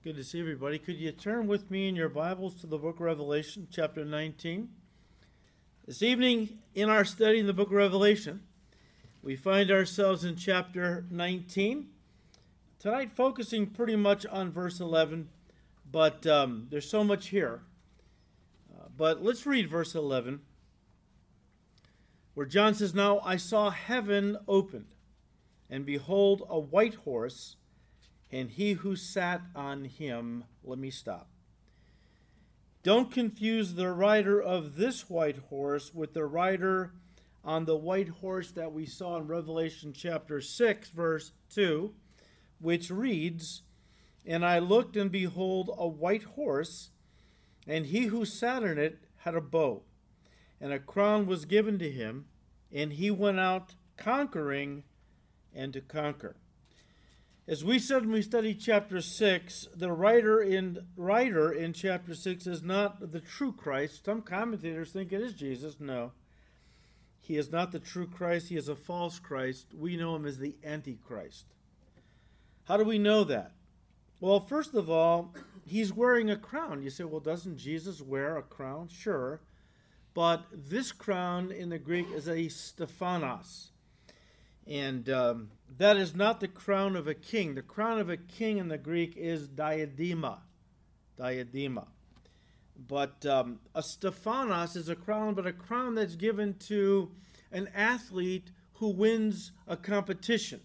It's good to see everybody. Could you turn with me in your Bibles to the book of Revelation, chapter 19? This evening, in our study in the book of Revelation, we find ourselves in chapter 19. Tonight, focusing pretty much on verse 11, but um, there's so much here. Uh, but let's read verse 11, where John says, Now I saw heaven opened, and behold, a white horse and he who sat on him. Let me stop. Don't confuse the rider of this white horse with the rider on the white horse that we saw in Revelation chapter 6, verse 2, which reads, And I looked, and behold, a white horse, and he who sat on it had a bow, and a crown was given to him, and he went out conquering and to conquer. As we said when we studied chapter 6, the writer in, writer in chapter 6 is not the true Christ. Some commentators think it is Jesus. No. He is not the true Christ. He is a false Christ. We know him as the Antichrist. How do we know that? Well, first of all, he's wearing a crown. You say, well, doesn't Jesus wear a crown? Sure. But this crown in the Greek is a Stephanos. And um, that is not the crown of a king. The crown of a king in the Greek is diadema. Diadema. But um, a Stephanos is a crown, but a crown that's given to an athlete who wins a competition.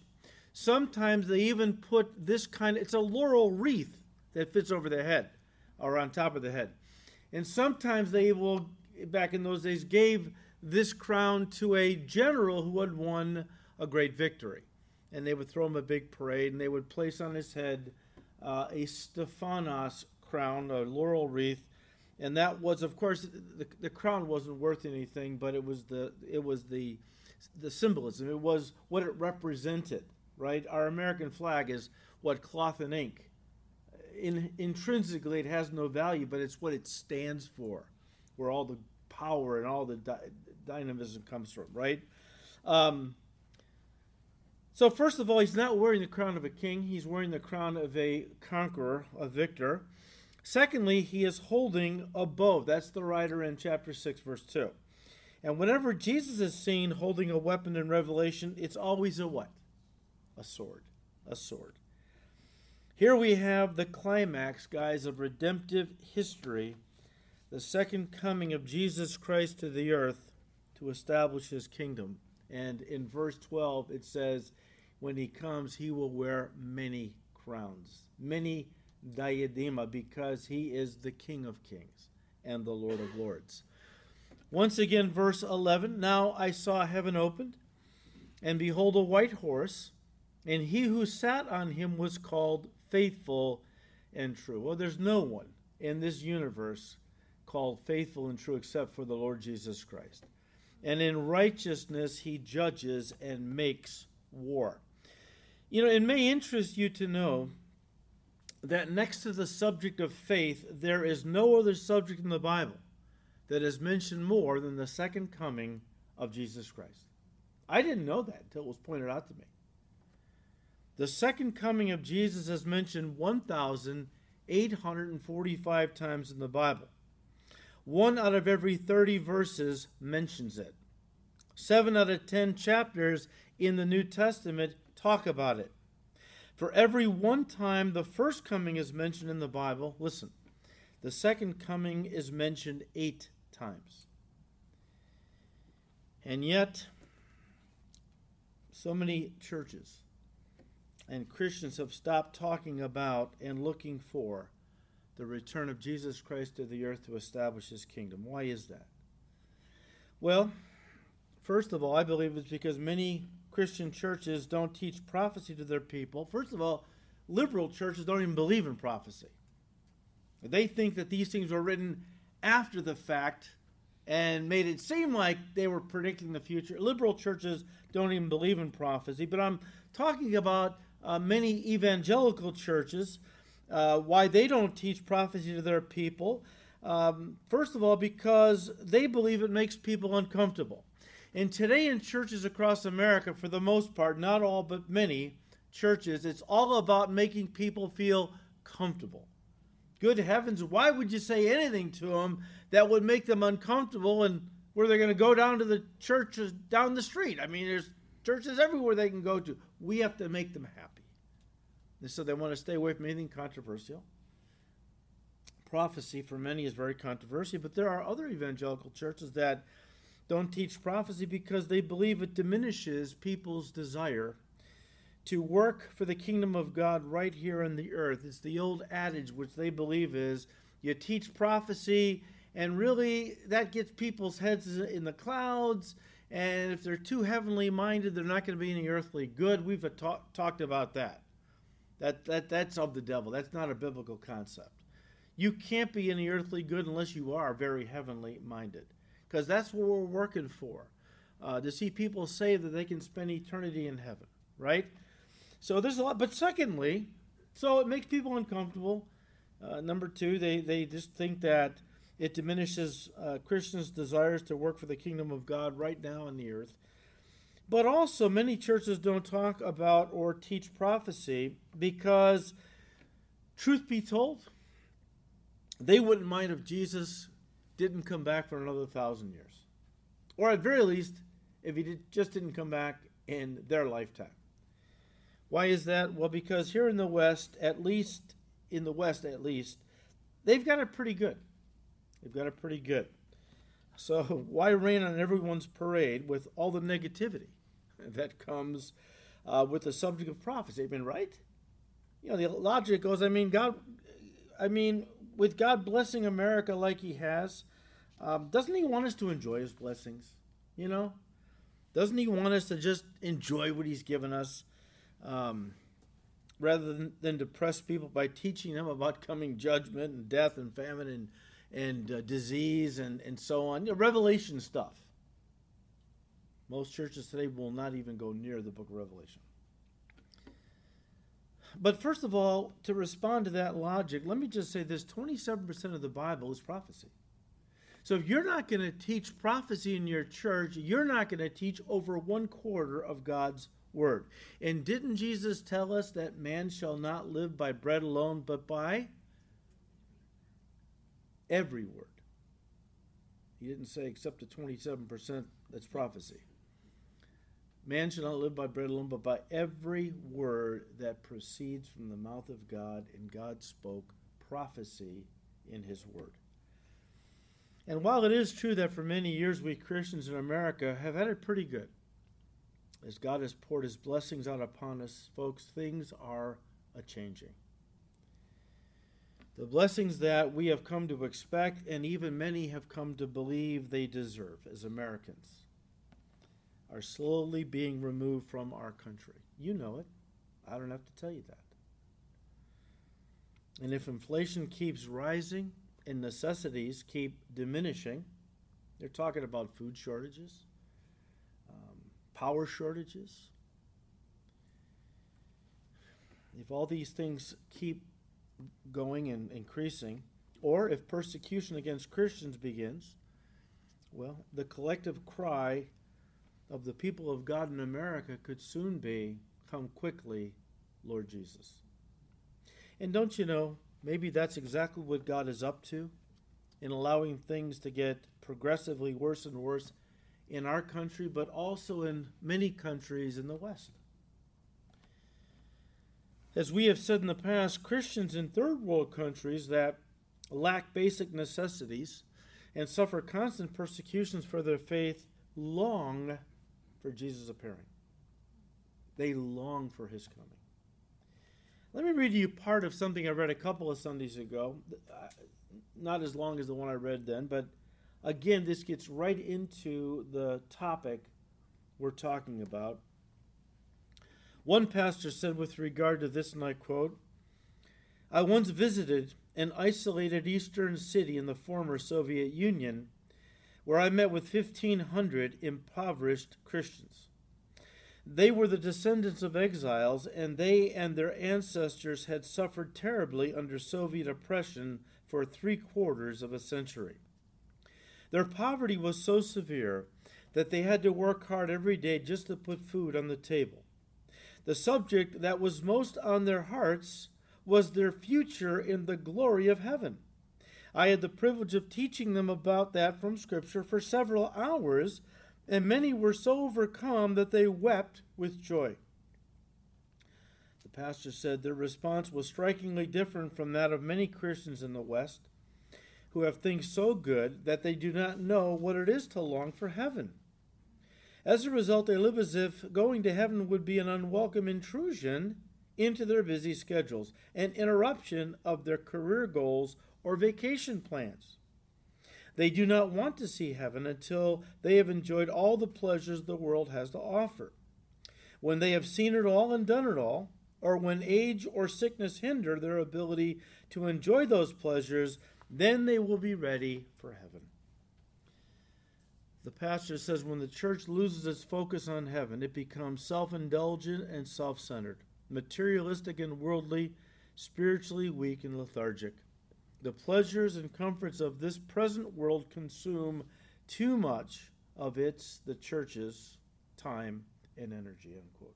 Sometimes they even put this kind it's a laurel wreath that fits over the head or on top of the head. And sometimes they will, back in those days, gave this crown to a general who had won a great victory. And they would throw him a big parade, and they would place on his head uh, a Stephanos crown, a laurel wreath, and that was, of course, the, the crown wasn't worth anything, but it was the it was the the symbolism. It was what it represented, right? Our American flag is what cloth and ink. In, intrinsically, it has no value, but it's what it stands for, where all the power and all the di- dynamism comes from, right? Um, so, first of all, he's not wearing the crown of a king, he's wearing the crown of a conqueror, a victor. Secondly, he is holding a bow. That's the writer in chapter 6, verse 2. And whenever Jesus is seen holding a weapon in Revelation, it's always a what? A sword. A sword. Here we have the climax, guys, of redemptive history, the second coming of Jesus Christ to the earth to establish his kingdom. And in verse 12, it says, when he comes, he will wear many crowns, many diadema, because he is the King of kings and the Lord of lords. Once again, verse 11 Now I saw heaven opened, and behold, a white horse, and he who sat on him was called faithful and true. Well, there's no one in this universe called faithful and true except for the Lord Jesus Christ. And in righteousness he judges and makes war. You know, it may interest you to know that next to the subject of faith, there is no other subject in the Bible that is mentioned more than the second coming of Jesus Christ. I didn't know that until it was pointed out to me. The second coming of Jesus is mentioned 1,845 times in the Bible. One out of every 30 verses mentions it. Seven out of 10 chapters in the New Testament talk about it. For every one time the first coming is mentioned in the Bible, listen, the second coming is mentioned eight times. And yet, so many churches and Christians have stopped talking about and looking for the return of Jesus Christ to the earth to establish his kingdom. Why is that? Well, first of all, I believe it's because many Christian churches don't teach prophecy to their people. First of all, liberal churches don't even believe in prophecy. They think that these things were written after the fact and made it seem like they were predicting the future. Liberal churches don't even believe in prophecy, but I'm talking about uh, many evangelical churches, uh, why they don't teach prophecy to their people. Um, first of all, because they believe it makes people uncomfortable. And today, in churches across America, for the most part, not all but many churches, it's all about making people feel comfortable. Good heavens, why would you say anything to them that would make them uncomfortable and where they're going to go down to the churches down the street? I mean, there's churches everywhere they can go to. We have to make them happy. And so they want to stay away from anything controversial. Prophecy for many is very controversial, but there are other evangelical churches that don't teach prophecy because they believe it diminishes people's desire to work for the kingdom of God right here on the earth. It's the old adage, which they believe is you teach prophecy, and really that gets people's heads in the clouds. And if they're too heavenly minded, they're not going to be any earthly good. We've ta- talked about that. That, that. That's of the devil. That's not a biblical concept. You can't be any earthly good unless you are very heavenly minded, because that's what we're working for. Uh, to see people say that they can spend eternity in heaven, right? So there's a lot. But secondly, so it makes people uncomfortable. Uh, number two, they, they just think that it diminishes uh, Christians' desires to work for the kingdom of God right now on the earth. But also, many churches don't talk about or teach prophecy because, truth be told, they wouldn't mind if Jesus didn't come back for another thousand years. Or at very least, if he did, just didn't come back in their lifetime. Why is that? Well, because here in the West, at least in the West, at least, they've got it pretty good. They've got it pretty good. So why rain on everyone's parade with all the negativity that comes uh, with the subject of prophecy? I mean, right? You know, the logic goes. I mean, God. I mean, with God blessing America like He has, um, doesn't He want us to enjoy His blessings? You know, doesn't He want us to just enjoy what He's given us? um, rather than, than depress people by teaching them about coming judgment and death and famine and, and uh, disease and, and so on. You know, Revelation stuff. Most churches today will not even go near the book of Revelation. But first of all, to respond to that logic, let me just say this 27% of the Bible is prophecy. So if you're not going to teach prophecy in your church, you're not going to teach over one quarter of God's word. And didn't Jesus tell us that man shall not live by bread alone, but by every word? He didn't say except the 27% that's prophecy. Man shall not live by bread alone, but by every word that proceeds from the mouth of God, and God spoke prophecy in his word. And while it is true that for many years we Christians in America have had it pretty good, as God has poured his blessings out upon us, folks, things are a changing. The blessings that we have come to expect, and even many have come to believe they deserve as Americans, are slowly being removed from our country. You know it. I don't have to tell you that. And if inflation keeps rising and necessities keep diminishing, they're talking about food shortages, um, power shortages, if all these things keep going and increasing, or if persecution against Christians begins, well, the collective cry of the people of God in America could soon be, Come quickly, Lord Jesus. And don't you know, maybe that's exactly what God is up to in allowing things to get progressively worse and worse in our country, but also in many countries in the West. As we have said in the past, Christians in third world countries that lack basic necessities and suffer constant persecutions for their faith long for Jesus' appearing. They long for his coming. Let me read you part of something I read a couple of Sundays ago. Uh, not as long as the one I read then, but Again, this gets right into the topic we're talking about. One pastor said with regard to this, and I quote I once visited an isolated eastern city in the former Soviet Union where I met with 1,500 impoverished Christians. They were the descendants of exiles, and they and their ancestors had suffered terribly under Soviet oppression for three quarters of a century. Their poverty was so severe that they had to work hard every day just to put food on the table. The subject that was most on their hearts was their future in the glory of heaven. I had the privilege of teaching them about that from Scripture for several hours, and many were so overcome that they wept with joy. The pastor said their response was strikingly different from that of many Christians in the West who have things so good that they do not know what it is to long for heaven. As a result, they live as if going to heaven would be an unwelcome intrusion into their busy schedules, an interruption of their career goals or vacation plans. They do not want to see heaven until they have enjoyed all the pleasures the world has to offer. When they have seen it all and done it all, or when age or sickness hinder their ability to enjoy those pleasures, then they will be ready for heaven. The pastor says when the church loses its focus on heaven, it becomes self indulgent and self centered, materialistic and worldly, spiritually weak and lethargic. The pleasures and comforts of this present world consume too much of its, the church's, time and energy. Unquote.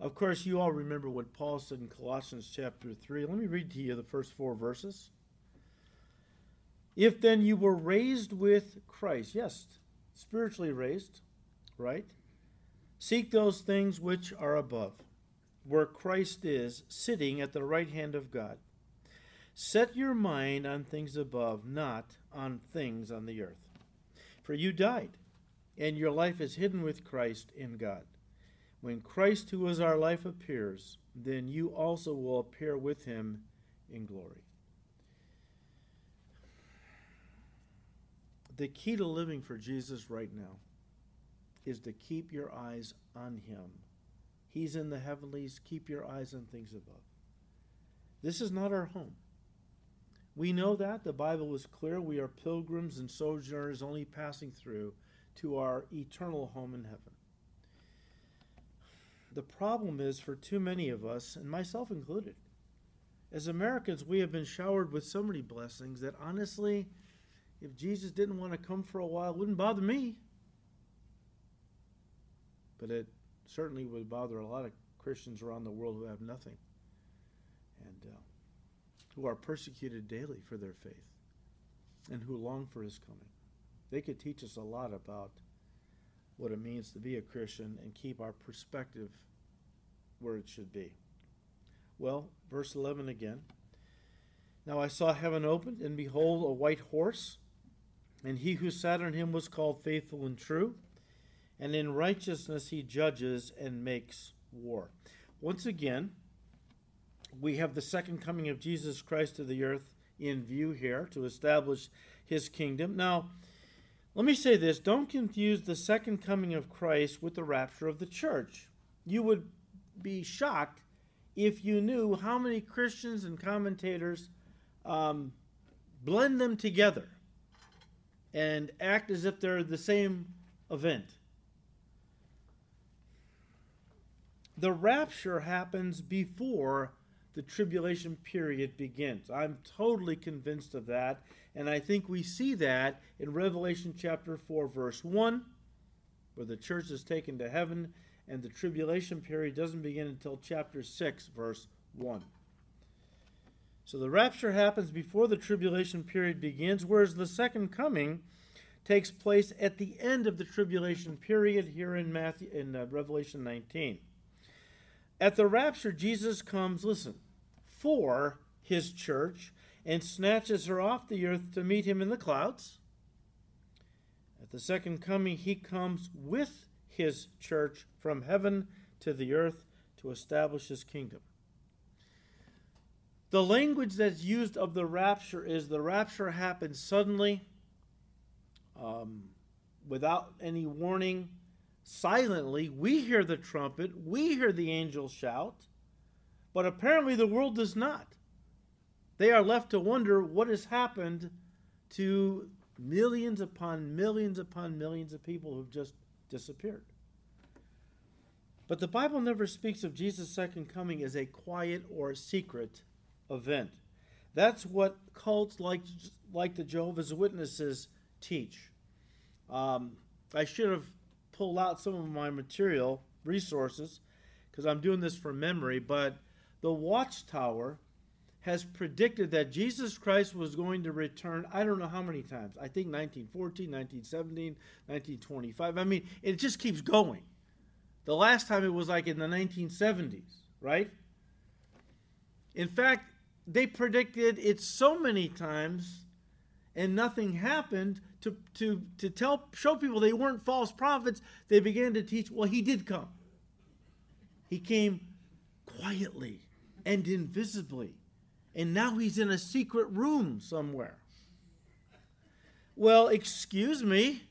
Of course, you all remember what Paul said in Colossians chapter 3. Let me read to you the first four verses. If then you were raised with Christ, yes, spiritually raised, right? Seek those things which are above, where Christ is, sitting at the right hand of God. Set your mind on things above, not on things on the earth. For you died, and your life is hidden with Christ in God. When Christ, who is our life, appears, then you also will appear with him in glory. The key to living for Jesus right now is to keep your eyes on him. He's in the heavenlies. Keep your eyes on things above. This is not our home. We know that. The Bible is clear. We are pilgrims and sojourners only passing through to our eternal home in heaven. The problem is for too many of us, and myself included, as Americans, we have been showered with so many blessings that honestly, if Jesus didn't want to come for a while, it wouldn't bother me. But it certainly would bother a lot of Christians around the world who have nothing and uh, who are persecuted daily for their faith and who long for his coming. They could teach us a lot about what it means to be a Christian and keep our perspective where it should be. Well, verse 11 again. Now I saw heaven opened, and behold, a white horse, and he who sat on him was called faithful and true, and in righteousness he judges and makes war. Once again, we have the second coming of Jesus Christ to the earth in view here to establish his kingdom. Now, let me say this don't confuse the second coming of Christ with the rapture of the church. You would be shocked if you knew how many Christians and commentators um, blend them together and act as if they're the same event. The rapture happens before the tribulation period begins. I'm totally convinced of that. And I think we see that in Revelation chapter 4, verse 1, where the church is taken to heaven, and the tribulation period doesn't begin until chapter 6, verse 1. So the rapture happens before the tribulation period begins, whereas the second coming takes place at the end of the tribulation period here in Matthew in uh, Revelation 19. At the rapture, Jesus comes, listen, for his church and snatches her off the earth to meet him in the clouds. At the second coming, he comes with his church from heaven to the earth to establish his kingdom. The language that's used of the rapture is the rapture happens suddenly, um, without any warning silently. We hear the trumpet, we hear the angels shout, but apparently the world does not. They are left to wonder what has happened to millions upon millions upon millions of people who've just disappeared. But the Bible never speaks of Jesus' second coming as a quiet or secret event. That's what cults like, like the Jehovah's Witnesses teach. Um, I should have pull out some of my material resources because I'm doing this from memory, but the Watchtower has predicted that Jesus Christ was going to return, I don't know how many times. I think 1914, 1917, 1925. I mean, it just keeps going. The last time it was like in the 1970s, right? In fact, they predicted it so many times and nothing happened to, to, to tell show people they weren't false prophets they began to teach well he did come he came quietly and invisibly and now he's in a secret room somewhere. Well, excuse me,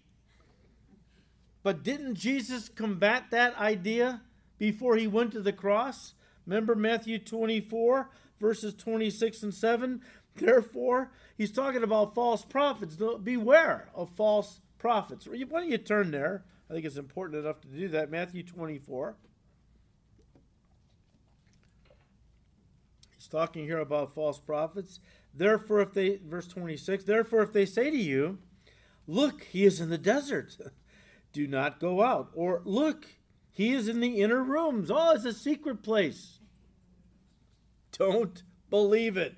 but didn't Jesus combat that idea before he went to the cross? Remember Matthew 24, verses 26 and 7? Therefore, he's talking about false prophets. Beware of false prophets. Why don't you turn there? I think it's important enough to do that. Matthew 24. He's talking here about false prophets. Therefore, if they, verse 26, therefore, if they say to you, Look, he is in the desert, do not go out. Or, Look, he is in the inner rooms. Oh, it's a secret place. Don't believe it.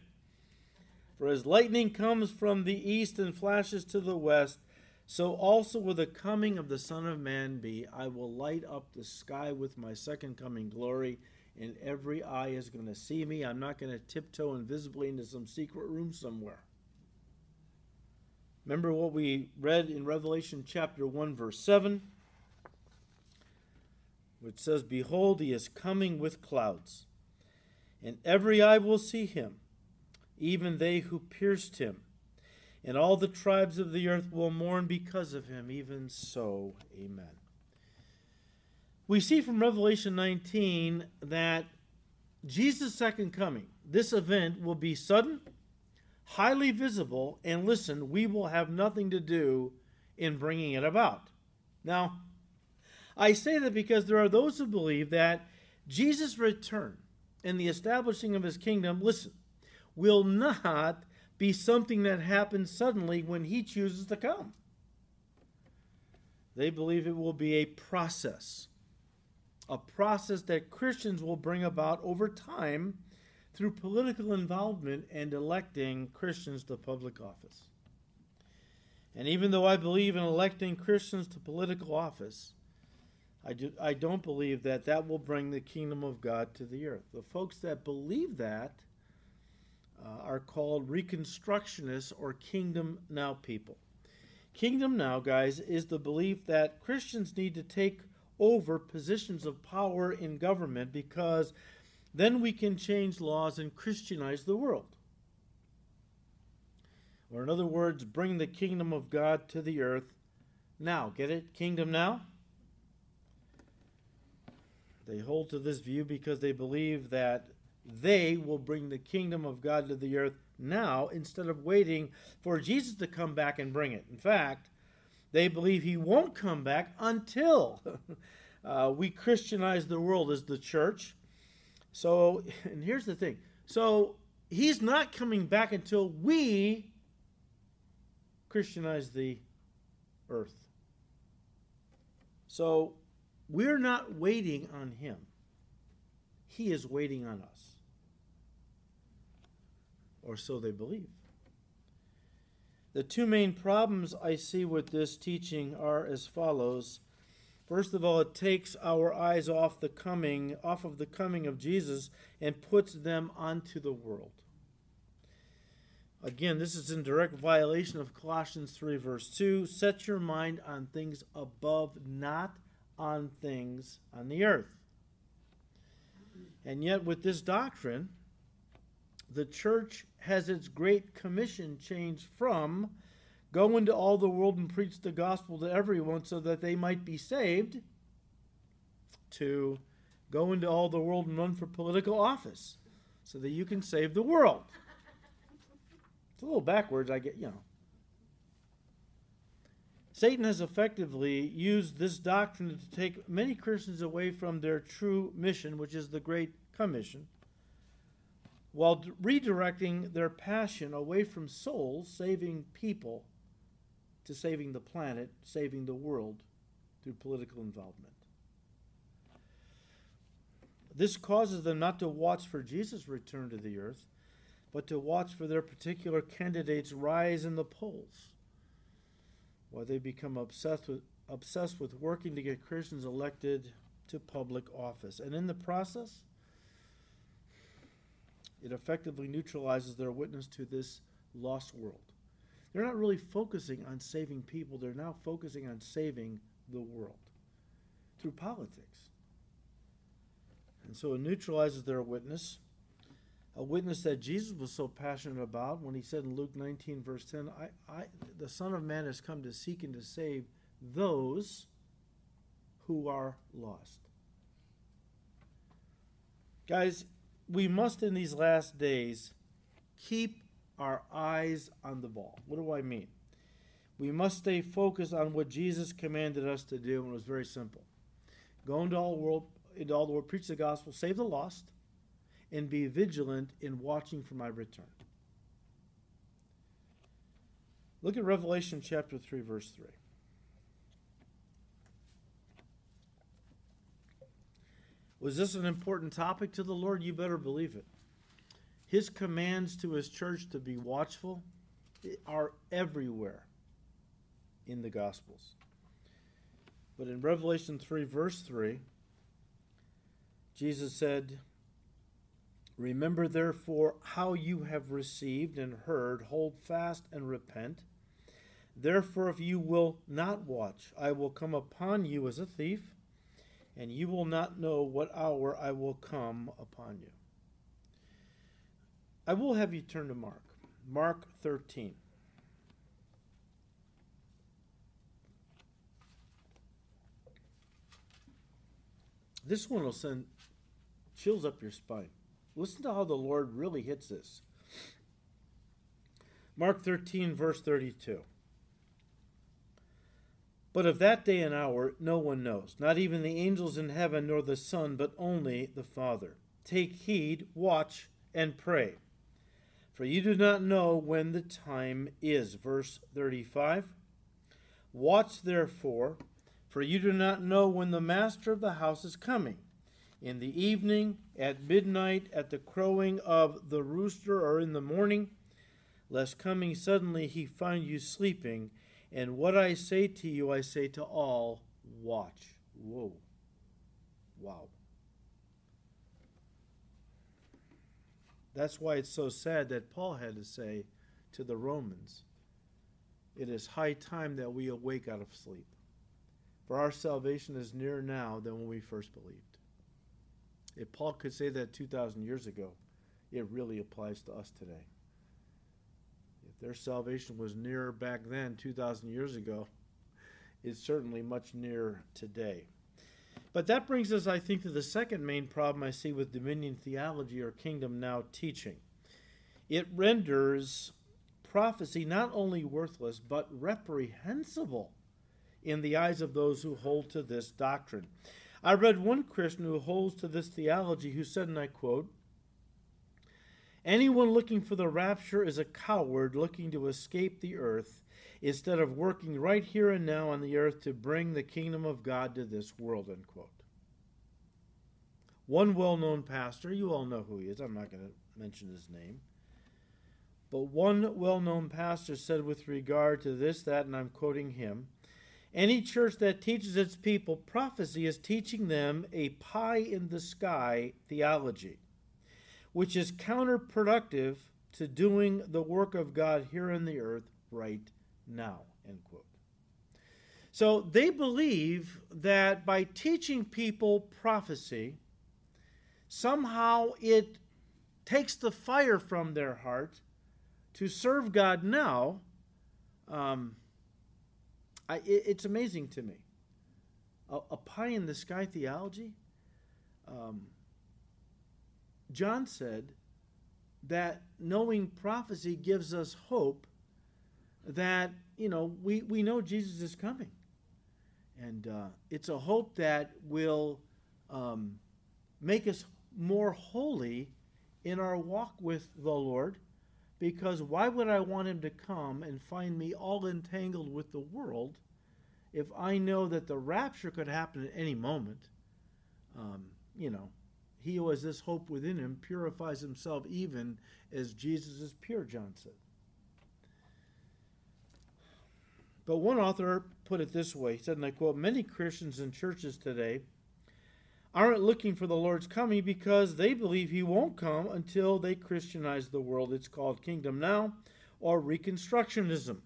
For as lightning comes from the east and flashes to the west, so also will the coming of the Son of Man be. I will light up the sky with my second coming glory and every eye is going to see me. I'm not going to tiptoe invisibly into some secret room somewhere. Remember what we read in Revelation chapter 1, verse 7, which says, Behold, he is coming with clouds, and every eye will see him, even they who pierced him. And all the tribes of the earth will mourn because of him. Even so, amen we see from Revelation 19 that Jesus' second coming, this event will be sudden, highly visible, and listen, we will have nothing to do in bringing it about. Now, I say that because there are those who believe that Jesus' return and the establishing of his kingdom, listen, will not be something that happens suddenly when he chooses to come. They believe it will be a process a process that Christians will bring about over time through political involvement and electing Christians to public office. And even though I believe in electing Christians to political office, I, do, I don't believe that that will bring the kingdom of God to the earth. The folks that believe that uh, are called Reconstructionists or Kingdom Now people. Kingdom Now, guys, is the belief that Christians need to take over positions of power in government because then we can change laws and Christianize the world. Or, in other words, bring the kingdom of God to the earth now. Get it? Kingdom now? They hold to this view because they believe that they will bring the kingdom of God to the earth now instead of waiting for Jesus to come back and bring it. In fact, they believe he won't come back until uh, we Christianize the world as the church. So, and here's the thing. So, he's not coming back until we Christianize the earth. So, we're not waiting on him. He is waiting on us. Or so they believe. The two main problems I see with this teaching are as follows. First of all, it takes our eyes off the coming, off of the coming of Jesus and puts them onto the world. Again, this is in direct violation of Colossians 3, verse 2. Set your mind on things above, not on things on the earth. And yet, with this doctrine, the church has its great commission changed from go into all the world and preach the gospel to everyone so that they might be saved to go into all the world and run for political office so that you can save the world. It's a little backwards, I get, you know. Satan has effectively used this doctrine to take many Christians away from their true mission, which is the Great Commission while redirecting their passion away from souls, saving people, to saving the planet, saving the world through political involvement. This causes them not to watch for Jesus' return to the earth, but to watch for their particular candidates' rise in the polls. While they become obsessed with, obsessed with working to get Christians elected to public office. And in the process, it effectively neutralizes their witness to this lost world. They're not really focusing on saving people, they're now focusing on saving the world through politics. And so it neutralizes their witness, a witness that Jesus was so passionate about when he said in Luke 19, verse 10, I, I, the Son of Man has come to seek and to save those who are lost. Guys, we must in these last days keep our eyes on the ball. What do I mean? We must stay focused on what Jesus commanded us to do, and it was very simple. Go into all the world, into all the world, preach the gospel, save the lost, and be vigilant in watching for my return. Look at Revelation chapter 3, verse 3. Was this an important topic to the Lord? You better believe it. His commands to his church to be watchful are everywhere in the Gospels. But in Revelation 3, verse 3, Jesus said, Remember therefore how you have received and heard, hold fast and repent. Therefore, if you will not watch, I will come upon you as a thief, and you will not know what hour I will come upon you. I will have you turn to Mark. Mark 13. This one will send chills up your spine. Listen to how the Lord really hits this. Mark 13, verse 32. But of that day and hour no one knows, not even the angels in heaven, nor the Son, but only the Father. Take heed, watch, and pray for you do not know when the time is. Verse 35 Watch therefore, for you do not know when the master of the house is coming. In the evening, at midnight, at the crowing of the rooster, or in the morning, lest coming suddenly he find you sleeping. And what I say to you, I say to all watch. Whoa. Wow. That's why it's so sad that Paul had to say to the Romans, It is high time that we awake out of sleep, for our salvation is nearer now than when we first believed. If Paul could say that 2,000 years ago, it really applies to us today. Their salvation was nearer back then, 2,000 years ago, it's certainly much nearer today. But that brings us, I think, to the second main problem I see with dominion theology or kingdom now teaching. It renders prophecy not only worthless, but reprehensible in the eyes of those who hold to this doctrine. I read one Christian who holds to this theology who said, and I quote, Anyone looking for the rapture is a coward looking to escape the earth instead of working right here and now on the earth to bring the kingdom of God to this world. One well known pastor, you all know who he is, I'm not going to mention his name, but one well known pastor said with regard to this, that, and I'm quoting him any church that teaches its people prophecy is teaching them a pie in the sky theology, which is counterproductive to doing the work of God here on the earth right now. End quote. So they believe that by teaching people prophecy, somehow it takes the fire from their heart to serve God now. Um, I, it, it's amazing to me. A, a, pie in the sky theology. Um, John said that knowing prophecy gives us hope that you know we, we know jesus is coming. And uh, it's a hope that will um, make us more holy in our walk with the lord because why would i want him to come and find me all entangled with the world if i know that the rapture could happen at any moment? Um, you know he who has this hope within him purifies himself even as Jesus is pure, John said. But one author put it this way he said, and I quote, Many Christians in churches today aren't looking for the Lord's coming because they believe he won't come until they Christianize the world. It's called Kingdom Now or Reconstructionism.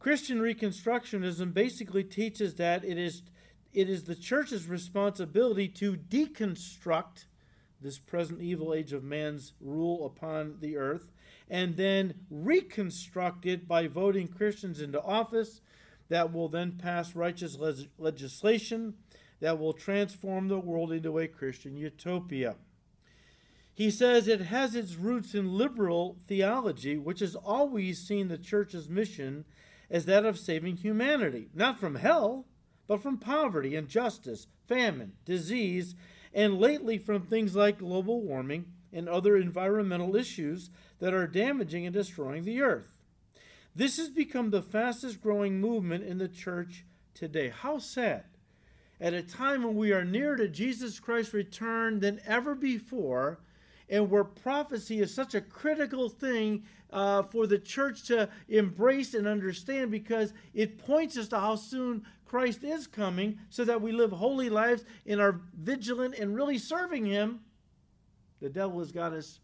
Christian Reconstructionism basically teaches that it is it is the church's responsibility to deconstruct this present evil age of man's rule upon the earth and then reconstruct it by voting Christians into office that will then pass righteous le- legislation that will transform the world into a Christian utopia. He says it has its roots in liberal theology, which has always seen the church's mission as that of saving humanity, not from hell, but from poverty, injustice, famine, disease, and lately from things like global warming and other environmental issues that are damaging and destroying the earth. This has become the fastest growing movement in the church today. How sad. At a time when we are nearer to Jesus Christ's return than ever before, and where prophecy is such a critical thing uh, for the church to embrace and understand because it points us to how soon Christ is coming so that we live holy lives and are vigilant and really serving Him, the devil has got us,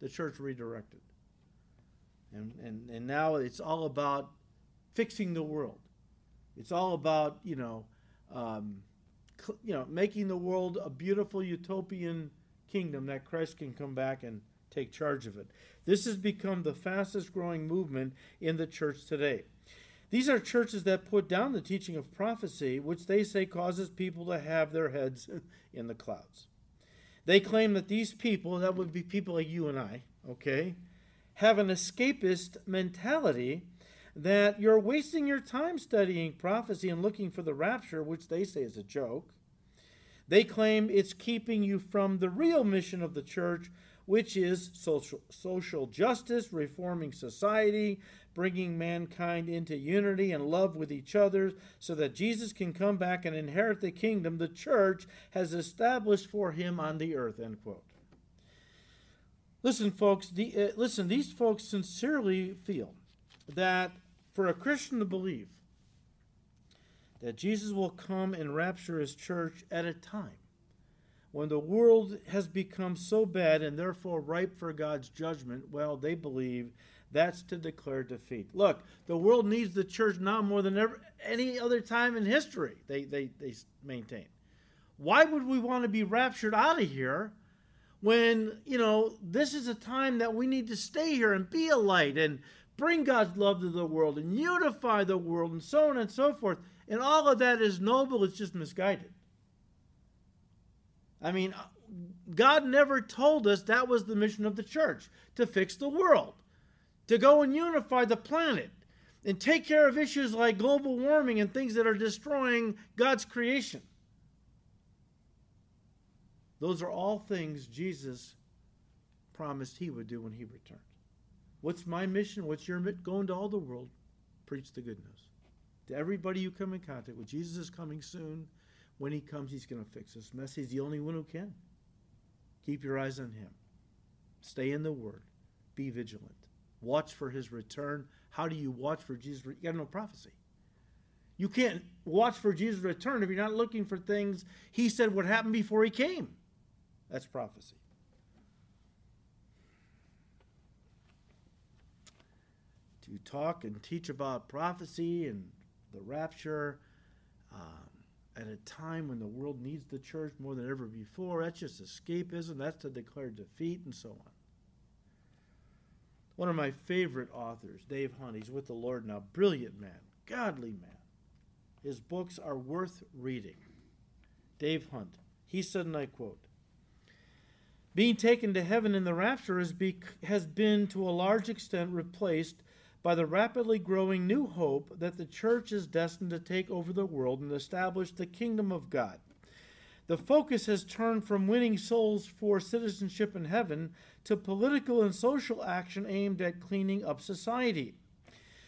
the church redirected. And, and, and now it's all about fixing the world. It's all about, you know, um, you know, making the world a beautiful utopian kingdom that Christ can come back and take charge of it. This has become the fastest growing movement in the church today. These are churches that put down the teaching of prophecy, which they say causes people to have their heads in the clouds. They claim that these people, that would be people like you and I, okay, have an escapist mentality that you're wasting your time studying prophecy and looking for the rapture, which they say is a joke. They claim it's keeping you from the real mission of the church, which is social, social justice, reforming society, bringing mankind into unity and love with each other so that Jesus can come back and inherit the kingdom the church has established for him on the earth. End quote. Listen, folks, the, uh, listen, these folks sincerely feel that for a Christian to believe that Jesus will come and rapture his church at a time when the world has become so bad and therefore ripe for God's judgment, well, they believe that's to declare defeat. Look, the world needs the church now more than ever any other time in history, they, they, they maintain. Why would we want to be raptured out of here when, you know, this is a time that we need to stay here and be a light and bring God's love to the world and unify the world and so on and so forth. And all of that is noble, it's just misguided. I mean, God never told us that was the mission of the church to fix the world, to go and unify the planet, and take care of issues like global warming and things that are destroying God's creation. Those are all things Jesus promised he would do when he returned. What's my mission? What's your mission? Go into all the world, preach the good news. To everybody you come in contact with, Jesus is coming soon. When he comes, he's going to fix this mess. He's the only one who can. Keep your eyes on him. Stay in the word. Be vigilant. Watch for his return. How do you watch for Jesus? You got no prophecy. You can't watch for Jesus' return if you're not looking for things he said would happen before he came. That's prophecy. To talk and teach about prophecy and the rapture, um, at a time when the world needs the church more than ever before. That's just escapism. That's to declare defeat and so on. One of my favorite authors, Dave Hunt, he's with the Lord now. Brilliant man, godly man. His books are worth reading. Dave Hunt. He said, and I quote, being taken to heaven in the rapture has, be, has been to a large extent replaced by the rapidly growing new hope that the church is destined to take over the world and establish the kingdom of God. The focus has turned from winning souls for citizenship in heaven to political and social action aimed at cleaning up society.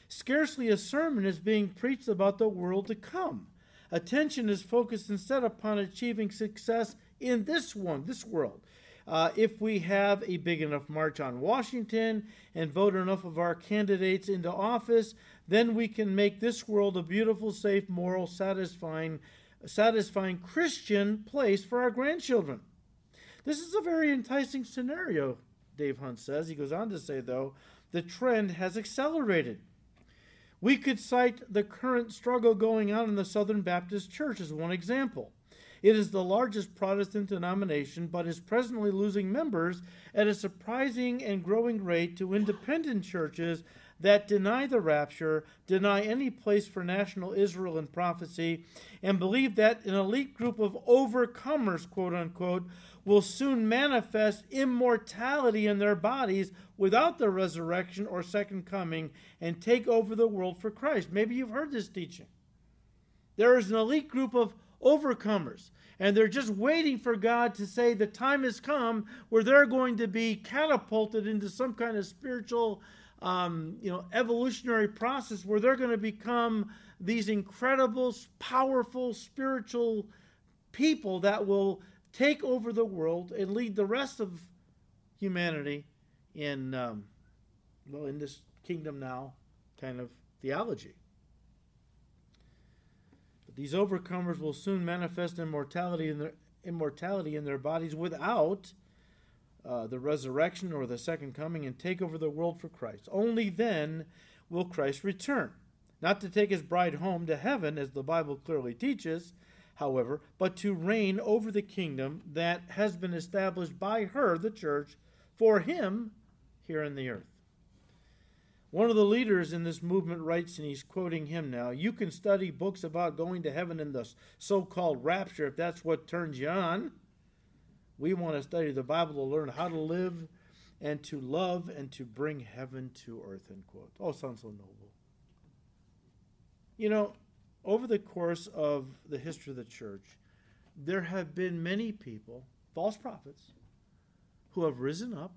Scarcely a sermon is being preached about the world to come. Attention is focused instead upon achieving success in this one, this world. Uh, if we have a big enough march on Washington and vote enough of our candidates into office, then we can make this world a beautiful, safe, moral, satisfying, satisfying Christian place for our grandchildren. This is a very enticing scenario, Dave Hunt says. He goes on to say, though, the trend has accelerated. We could cite the current struggle going on in the Southern Baptist Church as one example. It is the largest Protestant denomination, but is presently losing members at a surprising and growing rate to independent churches that deny the rapture, deny any place for national Israel in prophecy, and believe that an elite group of overcomers, quote unquote, will soon manifest immortality in their bodies without the resurrection or second coming and take over the world for Christ. Maybe you've heard this teaching. There is an elite group of overcomers, and they're just waiting for God to say the time has come where they're going to be catapulted into some kind of spiritual, um, you know, evolutionary process where they're going to become these incredible, powerful spiritual people that will take over the world and lead the rest of humanity in um, well in this kingdom now kind of theology. But these overcomers will soon manifest immortality in their immortality in their bodies without uh, the resurrection or the second coming and take over the world for Christ. Only then will Christ return, not to take his bride home to heaven, as the Bible clearly teaches, however, but to reign over the kingdom that has been established by her, the church, for him here in the earth. One of the leaders in this movement writes, and he's quoting him now You can study books about going to heaven in the so called rapture if that's what turns you on. We want to study the Bible to learn how to live and to love and to bring heaven to earth. End quote. Oh, sounds so noble. You know, over the course of the history of the church, there have been many people, false prophets, who have risen up,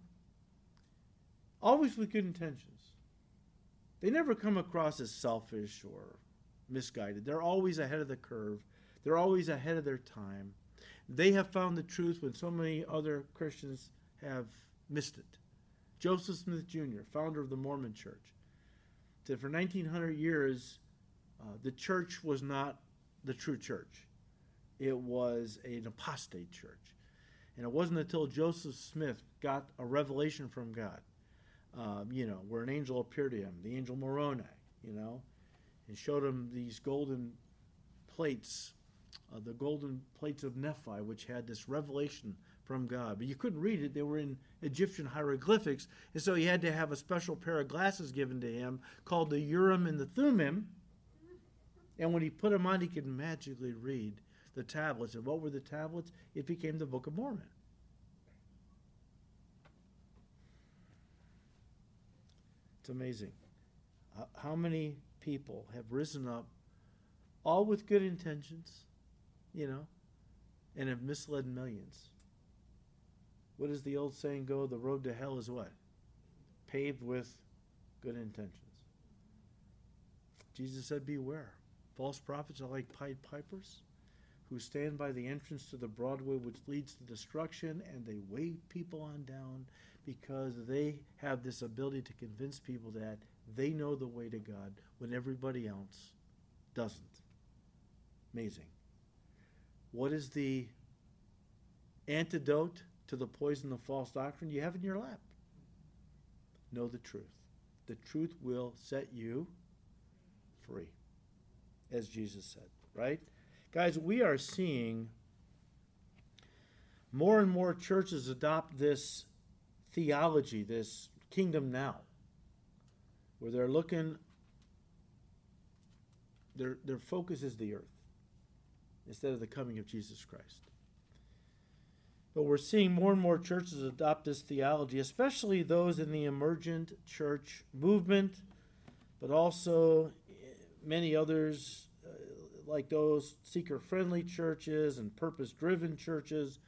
always with good intentions. They never come across as selfish or misguided. They're always ahead of the curve, they're always ahead of their time. They have found the truth when so many other Christians have missed it. Joseph Smith Jr., founder of the Mormon Church, said for 1900 years, uh, the church was not the true church. It was an apostate church. And it wasn't until Joseph Smith got a revelation from God, um, you know, where an angel appeared to him, the angel Moroni, you know, and showed him these golden plates, uh, the golden plates of Nephi, which had this revelation from God. But you couldn't read it, they were in Egyptian hieroglyphics. And so he had to have a special pair of glasses given to him called the Urim and the Thummim and when he put them on, he could magically read the tablets. And what were the tablets? It became the Book of Mormon. It's amazing. How many people have risen up, all with good intentions, you know, and have misled millions? What does the old saying go? The road to hell is what? Paved with good intentions. Jesus said, Beware. False prophets are like Pied Pipers who stand by the entrance to the Broadway, which leads to destruction, and they wave people on down because they have this ability to convince people that they know the way to God when everybody else doesn't. Amazing. What is the antidote to the poison of false doctrine you have in your lap? Know the truth. The truth will set you free as Jesus said, right? Guys, we are seeing more and more churches adopt this theology, this kingdom now, where they're looking, their, their focus is the earth instead of the coming of Jesus Christ. But we're seeing more and more churches adopt this theology, especially those in the emergent church movement, but also many others, uh, like those seeker friendly churches and purpose driven churches,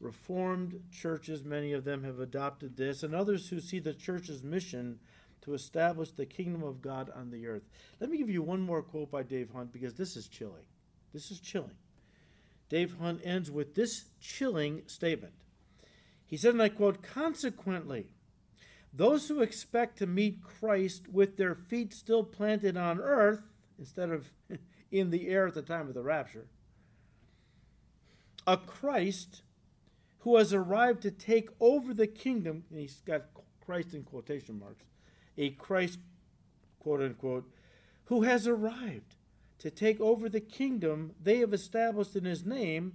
reformed churches, many of them have adopted this, and others who see the church's mission to establish the kingdom of God on the earth. Let me give you one more quote by Dave Hunt because this is chilling. This is chilling. Dave Hunt ends with this chilling statement. He said, and I quote, Consequently, those who expect to meet Christ with their feet still planted on earth instead of in the air at the time of the rapture, a Christ who has arrived to take over the kingdom, and he's got Christ in quotation marks, a Christ, quote unquote, who has arrived to take over the kingdom they have established in his name,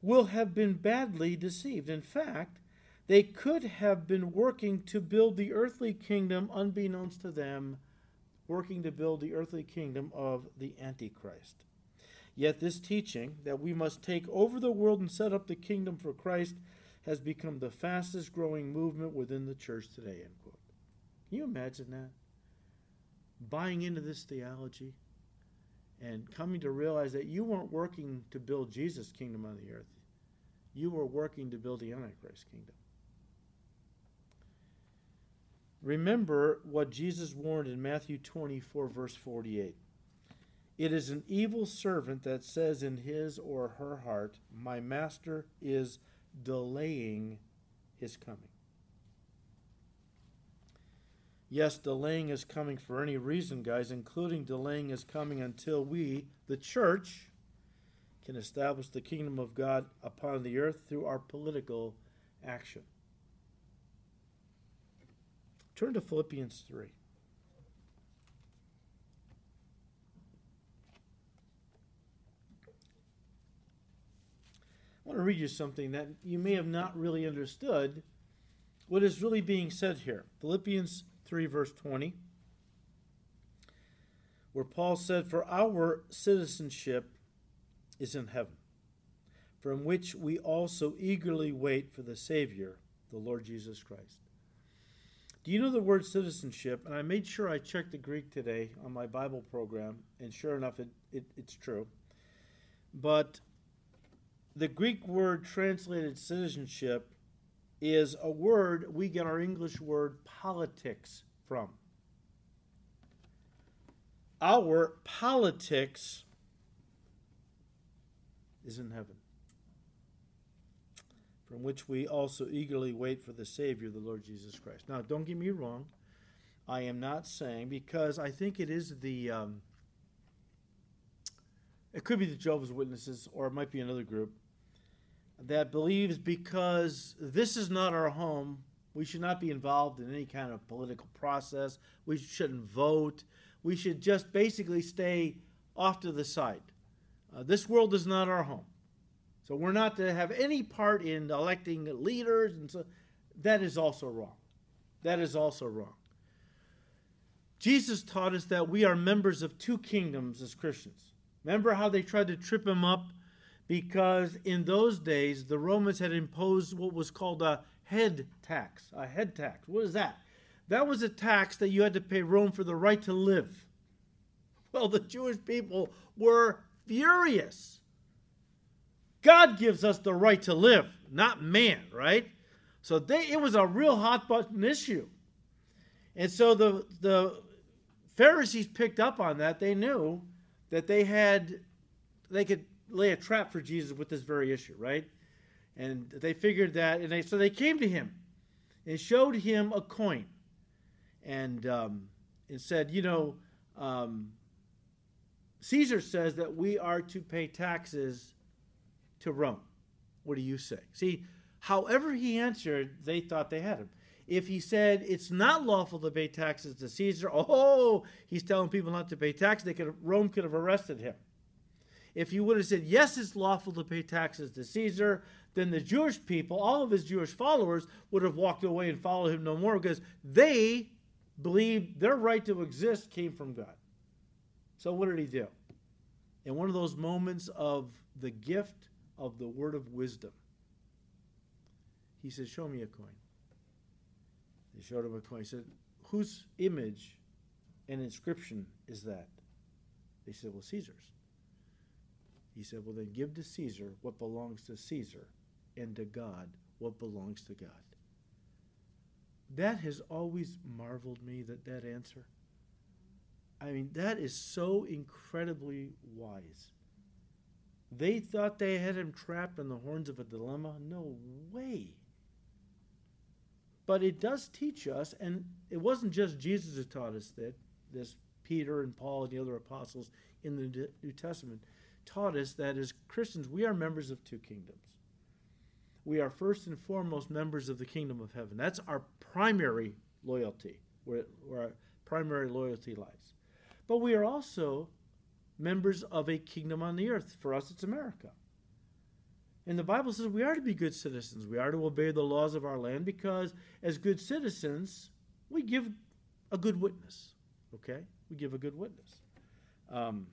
will have been badly deceived. In fact, they could have been working to build the earthly kingdom unbeknownst to them, working to build the earthly kingdom of the Antichrist. Yet this teaching that we must take over the world and set up the kingdom for Christ has become the fastest growing movement within the church today. End quote. Can you imagine that? Buying into this theology and coming to realize that you weren't working to build Jesus' kingdom on the earth. You were working to build the Antichrist kingdom. Remember what Jesus warned in Matthew 24, verse 48. It is an evil servant that says in his or her heart, My master is delaying his coming. Yes, delaying is coming for any reason, guys, including delaying is coming until we, the church, can establish the kingdom of God upon the earth through our political action. Turn to Philippians 3. I want to read you something that you may have not really understood what is really being said here. Philippians 3, verse 20, where Paul said, For our citizenship is in heaven, from which we also eagerly wait for the Savior, the Lord Jesus Christ do you know the word citizenship? And I made sure I checked the Greek today on my Bible program, and sure enough, it, it, it's true. But the Greek word translated citizenship is a word we get our English word politics from. Our politics is in heaven from which we also eagerly wait for the Savior, the Lord Jesus Christ. Now, don't get me wrong. I am not saying, because I think it is the, um, it could be the Jehovah's Witnesses, or it might be another group, that believes because this is not our home, we should not be involved in any kind of political process. We shouldn't vote. We should just basically stay off to the side. Uh, this world is not our home. So we're not to have any part in electing leaders, and so that is also wrong. That is also wrong. Jesus taught us that we are members of two kingdoms as Christians. Remember how they tried to trip him up? Because in those days, the Romans had imposed what was called a head tax. A head tax. What is that? That was a tax that you had to pay Rome for the right to live. Well, the Jewish people were furious God gives us the right to live, not man, right? So they, it was a real hot button issue. And so the, the Pharisees picked up on that. They knew that they had, they could lay a trap for Jesus with this very issue, right? And they figured that, and they, so they came to him and showed him a coin and, um, and said, you know, um, Caesar says that we are to pay taxes to Rome. What do you say? See, however he answered, they thought they had him. If he said it's not lawful to pay taxes to Caesar, oh, he's telling people not to pay taxes. They could Rome could have arrested him. If he would have said yes, it's lawful to pay taxes to Caesar, then the Jewish people, all of his Jewish followers, would have walked away and followed him no more because they believed their right to exist came from God. So what did he do? In one of those moments of the gift of the word of wisdom. He said, Show me a coin. They showed him a coin. He said, Whose image and inscription is that? They said, Well, Caesar's. He said, Well, then give to Caesar what belongs to Caesar, and to God what belongs to God. That has always marveled me, that, that answer. I mean, that is so incredibly wise. They thought they had him trapped in the horns of a dilemma. No way. But it does teach us, and it wasn't just Jesus who taught us that, this Peter and Paul and the other apostles in the New Testament taught us that as Christians, we are members of two kingdoms. We are first and foremost members of the kingdom of heaven. That's our primary loyalty, where, where our primary loyalty lies. But we are also members of a kingdom on the earth. For us, it's America. And the Bible says we are to be good citizens. We are to obey the laws of our land because, as good citizens, we give a good witness. Okay? We give a good witness. Um,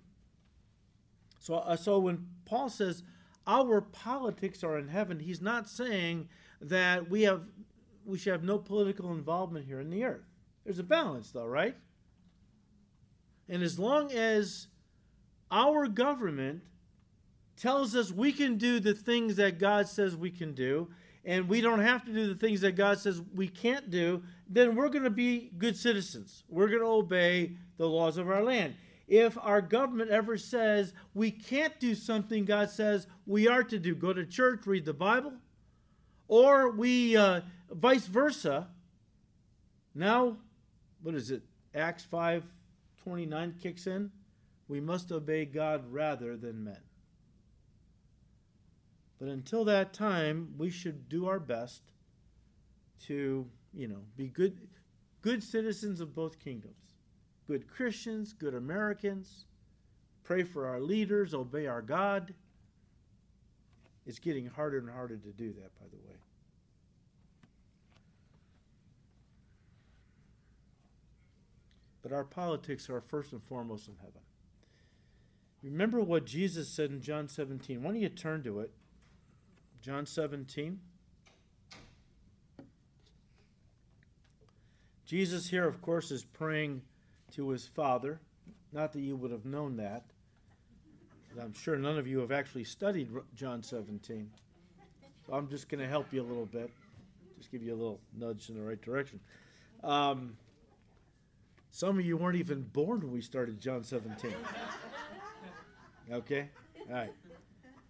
so, uh, so when Paul says our politics are in heaven, he's not saying that we have we should have no political involvement here in the earth. There's a balance, though, right? And as long as our government tells us we can do the things that God says we can do, and we don't have to do the things that God says we can't do, then we're going to be good citizens. We're going to obey the laws of our land. If our government ever says we can't do something God says we are to do, go to church, read the Bible, or we uh, vice versa. Now, what is it? Acts 5 29 kicks in. We must obey God rather than men. But until that time, we should do our best to, you know, be good good citizens of both kingdoms. Good Christians, good Americans, pray for our leaders, obey our God. It's getting harder and harder to do that, by the way. But our politics are first and foremost in heaven. Remember what Jesus said in John 17. Why don't you turn to it? John 17. Jesus here, of course, is praying to his Father. Not that you would have known that. I'm sure none of you have actually studied John 17. So I'm just going to help you a little bit, just give you a little nudge in the right direction. Um, some of you weren't even born when we started John 17. Okay? All right.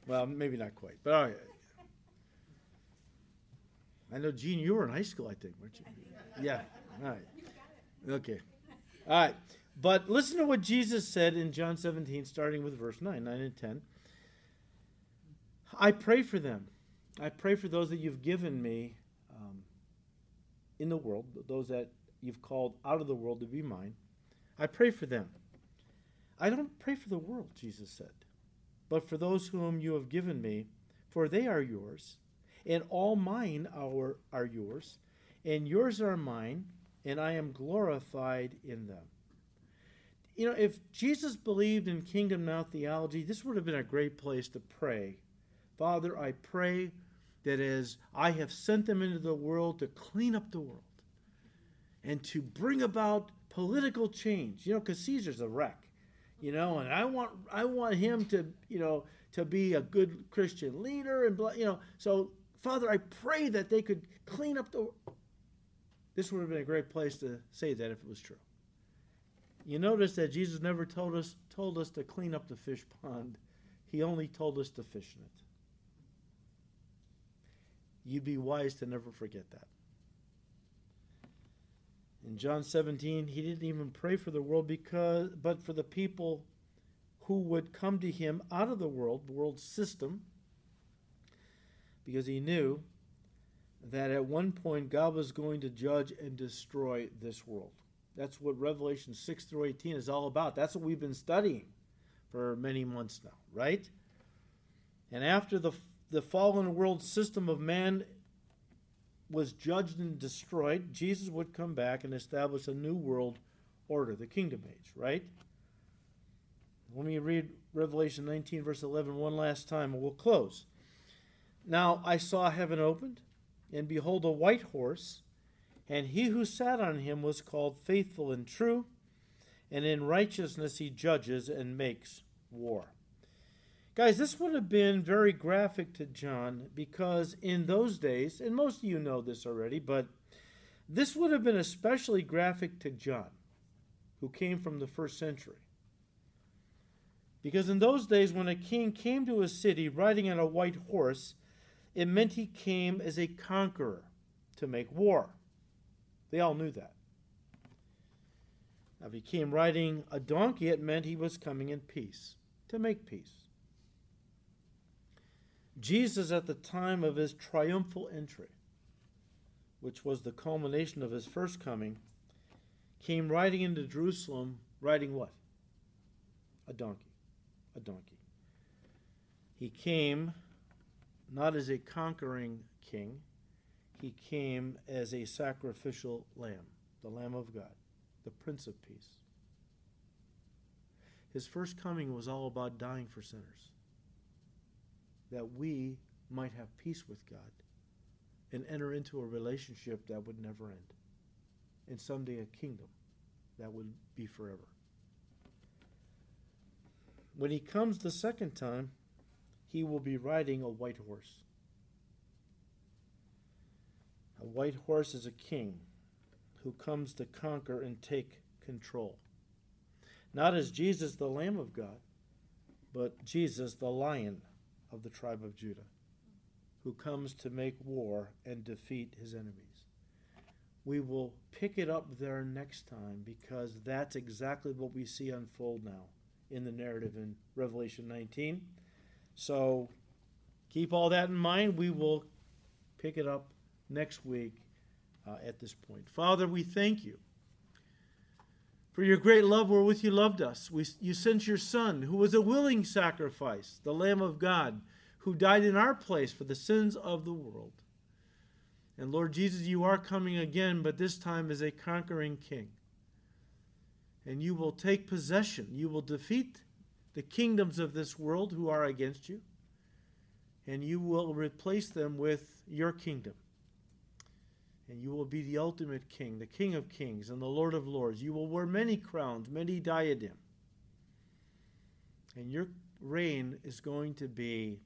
Well, maybe not quite, but all right. I know, Gene, you were in high school, I think, weren't you? Yeah. All right. Okay. All right. But listen to what Jesus said in John 17, starting with verse 9, 9 and 10. I pray for them. I pray for those that you've given me um, in the world, those that you've called out of the world to be mine. I pray for them. I don't pray for the world, Jesus said, but for those whom you have given me, for they are yours and all mine are, are yours, and yours are mine, and I am glorified in them. You know, if Jesus believed in kingdom now theology, this would have been a great place to pray. Father, I pray that as I have sent them into the world to clean up the world and to bring about political change, you know, because Caesar's a wreck, you know, and I want I want him to, you know, to be a good Christian leader and you know, so Father, I pray that they could clean up the. This would have been a great place to say that if it was true. You notice that Jesus never told us told us to clean up the fish pond. He only told us to fish in it. You'd be wise to never forget that. In John 17, he didn't even pray for the world because but for the people who would come to him out of the world, the world system, because he knew that at one point God was going to judge and destroy this world. That's what Revelation 6 through 18 is all about. That's what we've been studying for many months now, right? And after the, the fallen world system of man was judged and destroyed, Jesus would come back and establish a new world order, the kingdom age, right? Let me read Revelation 19, verse 11, one last time, and we'll close. Now I saw heaven opened, and behold, a white horse, and he who sat on him was called faithful and true, and in righteousness he judges and makes war. Guys, this would have been very graphic to John because in those days, and most of you know this already, but this would have been especially graphic to John, who came from the first century. Because in those days, when a king came to a city riding on a white horse, it meant he came as a conqueror to make war. They all knew that. Now, if he came riding a donkey, it meant he was coming in peace, to make peace. Jesus, at the time of his triumphal entry, which was the culmination of his first coming, came riding into Jerusalem riding what? A donkey. A donkey. He came not as a conquering king, he came as a sacrificial lamb, the Lamb of God, the Prince of Peace. His first coming was all about dying for sinners that we might have peace with God and enter into a relationship that would never end. And someday a kingdom that would be forever. When he comes the second time, he will be riding a white horse. A white horse is a king who comes to conquer and take control. Not as Jesus, the Lamb of God, but Jesus, the Lion of the tribe of Judah, who comes to make war and defeat his enemies. We will pick it up there next time because that's exactly what we see unfold now in the narrative in Revelation 19. So keep all that in mind. We will pick it up next week uh, at this point. Father, we thank you for your great love wherewith you loved us. We, you sent your Son, who was a willing sacrifice, the Lamb of God, who died in our place for the sins of the world. And Lord Jesus, you are coming again, but this time as a conquering king. And you will take possession. You will defeat the kingdoms of this world who are against you, and you will replace them with your kingdom and you will be the ultimate king, the king of kings and the lord of lords. You will wear many crowns, many diadems. And your reign is going to be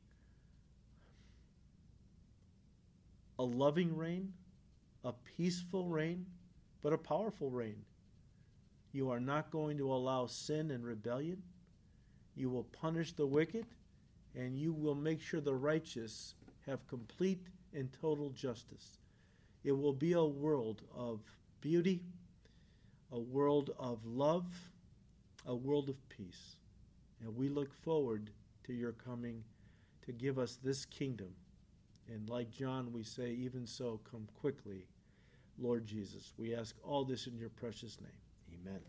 a loving reign, a peaceful reign, but a powerful reign. You are not going to allow sin and rebellion. You will punish the wicked, and you will make sure the righteous have complete and total justice. It will be a world of beauty, a world of love, a world of peace. And we look forward to your coming to give us this kingdom. And like John, we say, even so, come quickly, Lord Jesus. We ask all this in your precious name. Amen.